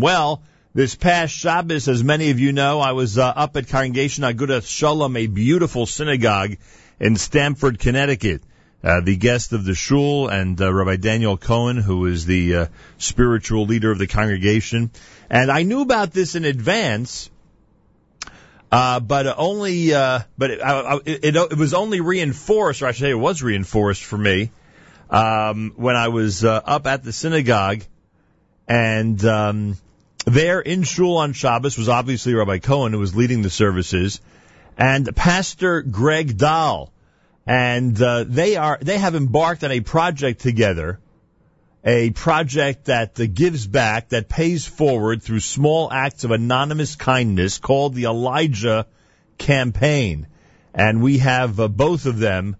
Well, this past Shabbos, as many of you know, I was uh, up at Congregation Agudath Shalom, a beautiful synagogue in Stamford, Connecticut. Uh, the guest of the shul and uh, Rabbi Daniel Cohen, who is the uh, spiritual leader of the congregation. And I knew about this in advance, uh, but only, uh, but it, I, it, it, was only reinforced, or I should say, it was reinforced for me um, when I was up at the synagogue, and um, there in shul on Shabbos was obviously Rabbi Cohen, who was leading the services, and Pastor Greg Dahl, and uh, they are they have embarked on a project together, a project that uh, gives back, that pays forward through small acts of anonymous kindness, called the Elijah Campaign, and we have uh, both of them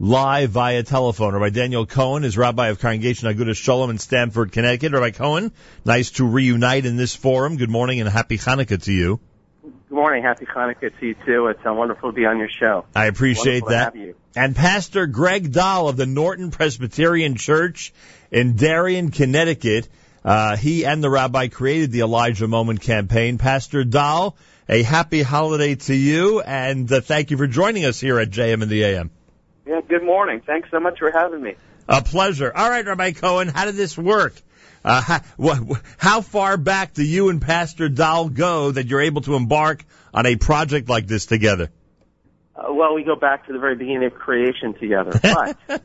live via telephone. Rabbi Daniel Cohen is Rabbi of Congregation Agudas Shalom in Stamford, Connecticut. Rabbi Cohen, nice to reunite in this forum. Good morning and happy Hanukkah to you. Good morning. Happy Hanukkah to you too. It's uh, wonderful to be on your show. I appreciate that. And Pastor Greg Dahl of the Noroton Presbyterian Church in Darien, Connecticut. Uh, he and the rabbi created the Elijah Moment campaign. Pastor Dahl, a happy holiday to you, and uh, thank you for joining us here at JM in the AM. Yeah, good morning. Thanks so much for having me. A pleasure. All right, Rabbi Cohen, how did this work? Uh, how, how far back do you and Pastor Dahl go that you're able to embark on a project like this together? Uh, well, we go back to the very beginning of creation together. But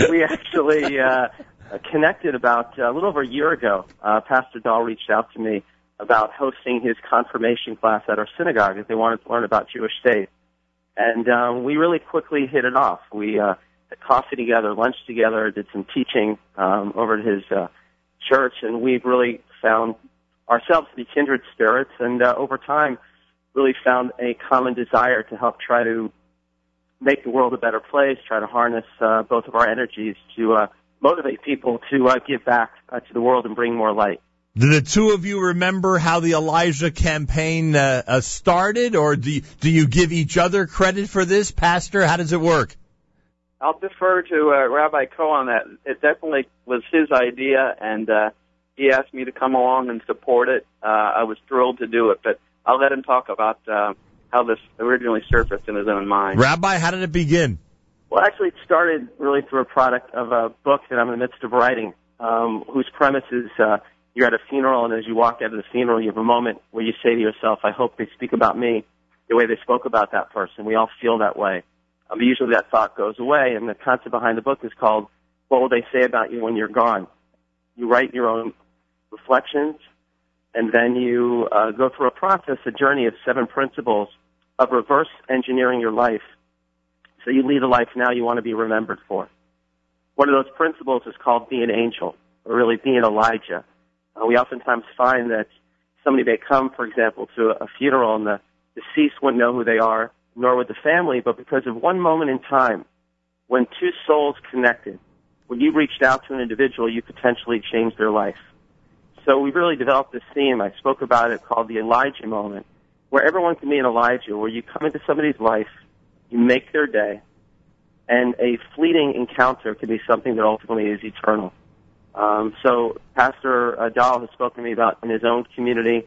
we actually uh, connected about uh, a little over a year ago. Uh, Pastor Dahl reached out to me about hosting his confirmation class at our synagogue if they wanted to learn about Jewish faith. And um, we really quickly hit it off. We uh, had coffee together, lunch together, did some teaching um, over at his uh, church, and we've really found ourselves to be kindred spirits. And uh, over time, really found a common desire to help try to make the world a better place, try to harness uh, both of our energies to uh, motivate people to uh, give back uh, to the world and bring more light. Do the two of you remember how the Elijah campaign uh, uh, started, or do you, do you give each other credit for this, Pastor? How does it work? I'll defer to uh, Rabbi Cohen. That it definitely was his idea, and uh, he asked me to come along and support it. Uh, I was thrilled to do it, but I'll let him talk about uh, how this originally surfaced in his own mind. Rabbi, how did it begin? Well, actually, it started really through a product of a book that I'm in the midst of writing, um, whose premise is. Uh, you're at a funeral, and as you walk out of the funeral, you have a moment where you say to yourself, I hope they speak about me the way they spoke about that person. We all feel that way. Um, but usually that thought goes away, and the concept behind the book is called, What Will They Say About You When You're Gone? You write your own reflections, and then you uh, go through a process, a journey of seven principles of reverse engineering your life so you lead a life now you want to be remembered for. One of those principles is called being an angel, or really being Elijah. Uh, we oftentimes find that somebody may come, for example, to a funeral and the deceased wouldn't know who they are, nor would the family, but because of one moment in time when two souls connected, when you reached out to an individual, you potentially changed their life. So we really developed this theme. I spoke about it called the Elijah moment, where everyone can be an Elijah, where you come into somebody's life, you make their day, and a fleeting encounter can be something that ultimately is eternal. Um, so Pastor uh, Dahl has spoken to me about in his own community,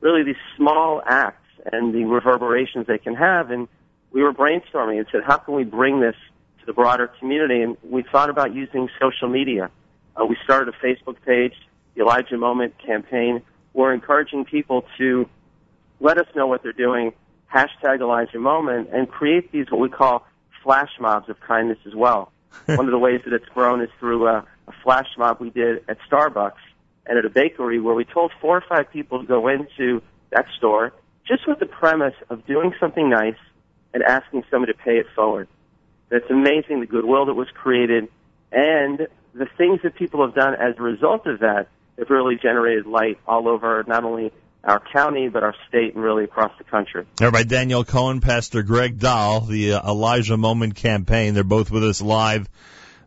really these small acts and the reverberations they can have. And we were brainstorming and said, how can we bring this to the broader community? And we thought about using social media. Uh, we started a Facebook page, the Elijah Moment campaign. We're encouraging people to let us know what they're doing, hashtag Elijah Moment, and create these what we call flash mobs of kindness as well. One of the ways that it's grown is through uh, a flash mob we did at Starbucks and at a bakery where we told four or five people to go into that store just with the premise of doing something nice and asking somebody to pay it forward. That's amazing the goodwill that was created and the things that people have done as a result of that have really generated light all over not only our county, but our state and really across the country. Everybody, Daniel Cohen, Pastor Greg Dahl, the uh, Elijah Moment campaign. They're both with us live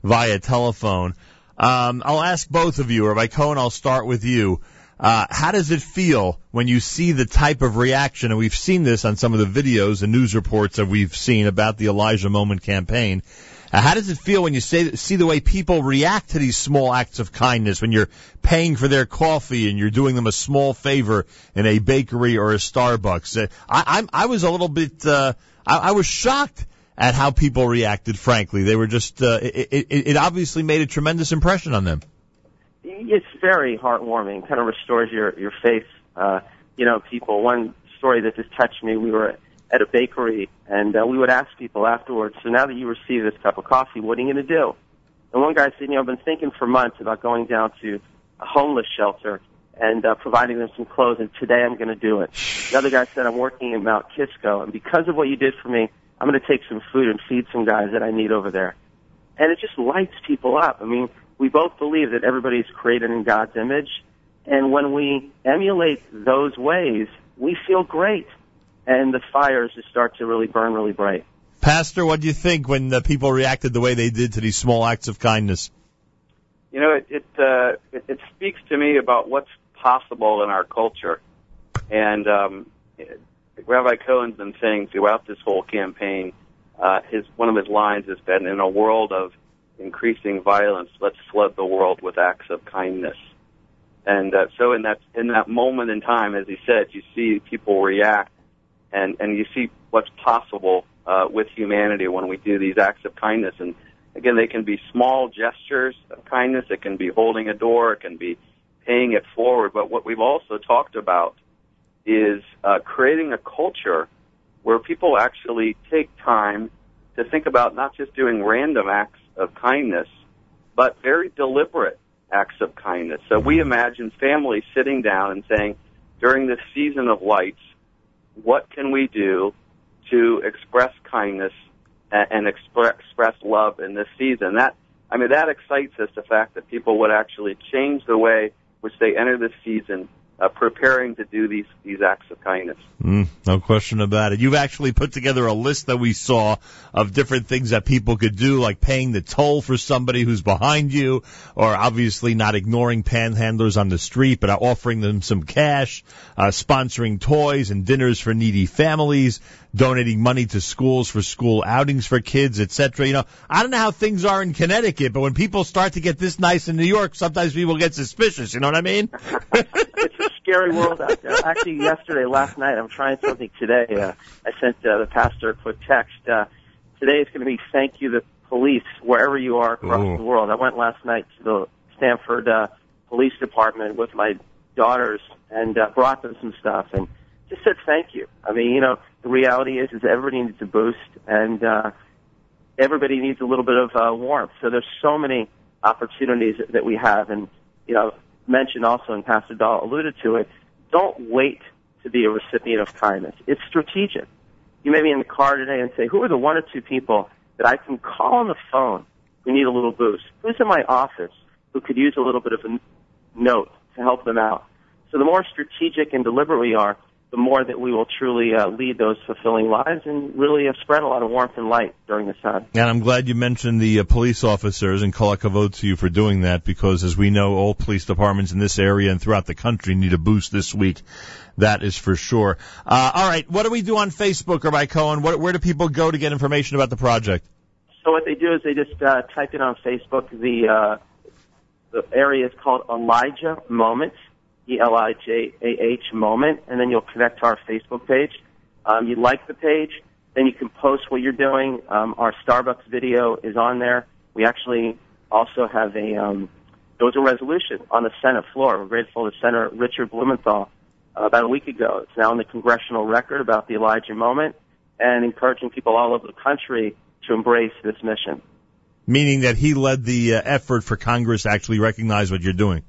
via telephone. Um, I'll ask both of you, or by Cohen, I'll start with you. Uh, how does it feel when you see the type of reaction, and we've seen this on some of the videos and news reports that we've seen about the Elijah Moment campaign. Uh, how does it feel when you say, see the way people react to these small acts of kindness when you're paying for their coffee and you're doing them a small favor in a bakery or a Starbucks? Uh, I, I'm, I was a little bit, uh, I, I was shocked at how people reacted. Frankly, they were just, uh, it, it, it obviously made a tremendous impression on them. It's very heartwarming. Kind of restores your your faith. Uh, you know, people. One story that just touched me. We were at a bakery, and uh, we would ask people afterwards. So now that you receive this cup of coffee, what are you going to do? And one guy said, you know, I've been thinking for months about going down to a homeless shelter and uh, providing them some clothes, and today I'm going to do it. Another guy said, I'm working in Mount Kisco, and because of what you did for me, I'm going to take some food and feed some guys that I need over there. And it just lights people up. I mean, we both believe that everybody's created in God's image, and when we emulate those ways, we feel great and the fires just start to really burn really bright. Pastor, what do you think when the people reacted the way they did to these small acts of kindness? You know, it it, uh, it, it speaks to me about what's possible in our culture, and um, Rabbi Cohen's been saying throughout this whole campaign. Uh, his one of his lines has been, "In a world of increasing violence, let's flood the world with acts of kindness." And uh, so, in that in that moment in time, as he said, you see people react and and you see what's possible uh, with humanity when we do these acts of kindness. And again, they can be small gestures of kindness. It can be holding a door. It can be paying it forward. But what we've also talked about is uh, creating a culture where people actually take time to think about not just doing random acts of kindness, but very deliberate acts of kindness. So we imagine families sitting down and saying, during this season of lights, what can we do to express kindness and, express, love in this season? That I mean, that excites us. The fact that people would actually change the way which they enter this season uh, preparing to do these these acts of kindness. Mm, no question about it. You've actually put together a list that we saw of different things that people could do, like paying the toll for somebody who's behind you, or obviously not ignoring panhandlers on the street, but offering them some cash, uh, sponsoring toys and dinners for needy families, donating money to schools for school outings for kids, etc. You know, I don't know how things are in Connecticut, but when people start to get this nice in New York, sometimes people get suspicious. You know what I mean? scary world out there. Actually, yesterday, last night, I'm trying something today. Uh, I sent uh, the pastor a quick text. Uh, today is going to be thank you the police wherever you are across Ooh. the world. I went last night to the Stamford uh, Police Department with my daughters and uh, brought them some stuff and just said thank you. I mean, you know, the reality is, is everybody needs a boost, and uh, everybody needs a little bit of uh, warmth. So there's so many opportunities that we have, and you know, mentioned also, and Pastor Dahl alluded to it. Don't wait to be a recipient of kindness. It's strategic. You may be in the car today and say, "Who are the one or two people that I can call on the phone who need a little boost? Who's in my office who could use a little bit of a note to help them out?" So the more strategic and deliberate we are, the more that we will truly uh, lead those fulfilling lives and really have spread a lot of warmth and light during this time. And I'm glad you mentioned the uh, police officers and kol hakavod to you for doing that because as we know, all police departments in this area and throughout the country need a boost this week. That is for sure. Uh, all right, what do we do on Facebook or by Cohen? What, where do people go to get information about the project? So what they do is they just uh, type in on Facebook. The uh, the area is called Elijah Moments E-L-I-J-A-H moment, and then you'll connect to our Facebook page. Um, you like the page, then you can post what you're doing. Um, our Starbucks video is on there. We actually also have a, um, there was a resolution on the Senate floor. We're grateful to Senator Richard Blumenthal uh, about a week ago. It's now in the congressional record about the Elijah moment and encouraging people all over the country to embrace this mission. Meaning that he led the uh, effort for Congress to actually recognize what you're doing.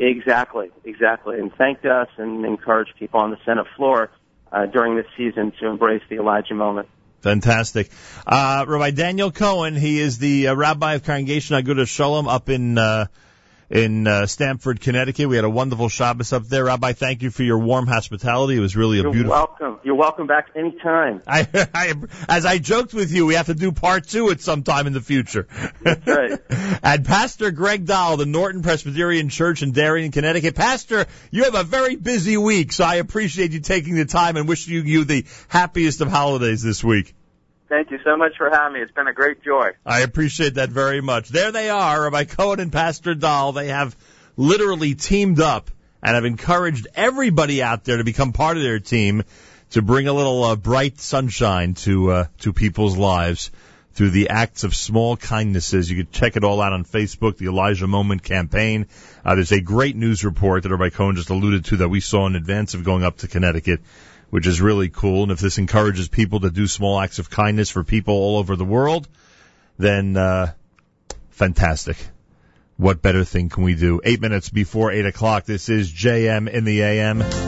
Exactly, exactly, and thanked us and encouraged people on the Senate floor uh, during this season to embrace the Elijah moment. Fantastic. Uh, Rabbi Daniel Cohen, he is the uh, rabbi of Congregation Agudas Shalom up in uh, in uh, Stamford, Connecticut. We had a wonderful Shabbos up there. Rabbi, thank you for your warm hospitality. It was really a You're beautiful. welcome. You're welcome back anytime. I, I, as I joked with you, we have to do part two at some time in the future. That's right. and Pastor Greg Dahl, the Noroton Presbyterian Church in Darien, Connecticut. Pastor, you have a very busy week, so I appreciate you taking the time and wishing you the happiest of holidays this week. Thank you so much for having me. It's been a great joy. I appreciate that very much. There they are, Rabbi Cohen and Pastor Dahl. They have literally teamed up and have encouraged everybody out there to become part of their team to bring a little uh, bright sunshine to uh, to people's lives through the acts of small kindnesses. You can check it all out on Facebook, the Elijah Moment campaign. Uh, there's a great news report that Rabbi Cohen just alluded to that we saw in advance of going up to Connecticut which is really cool. And if this encourages people to do small acts of kindness for people all over the world, then uh, fantastic. What better thing can we do? Eight minutes before eight o'clock. This is JM in the AM.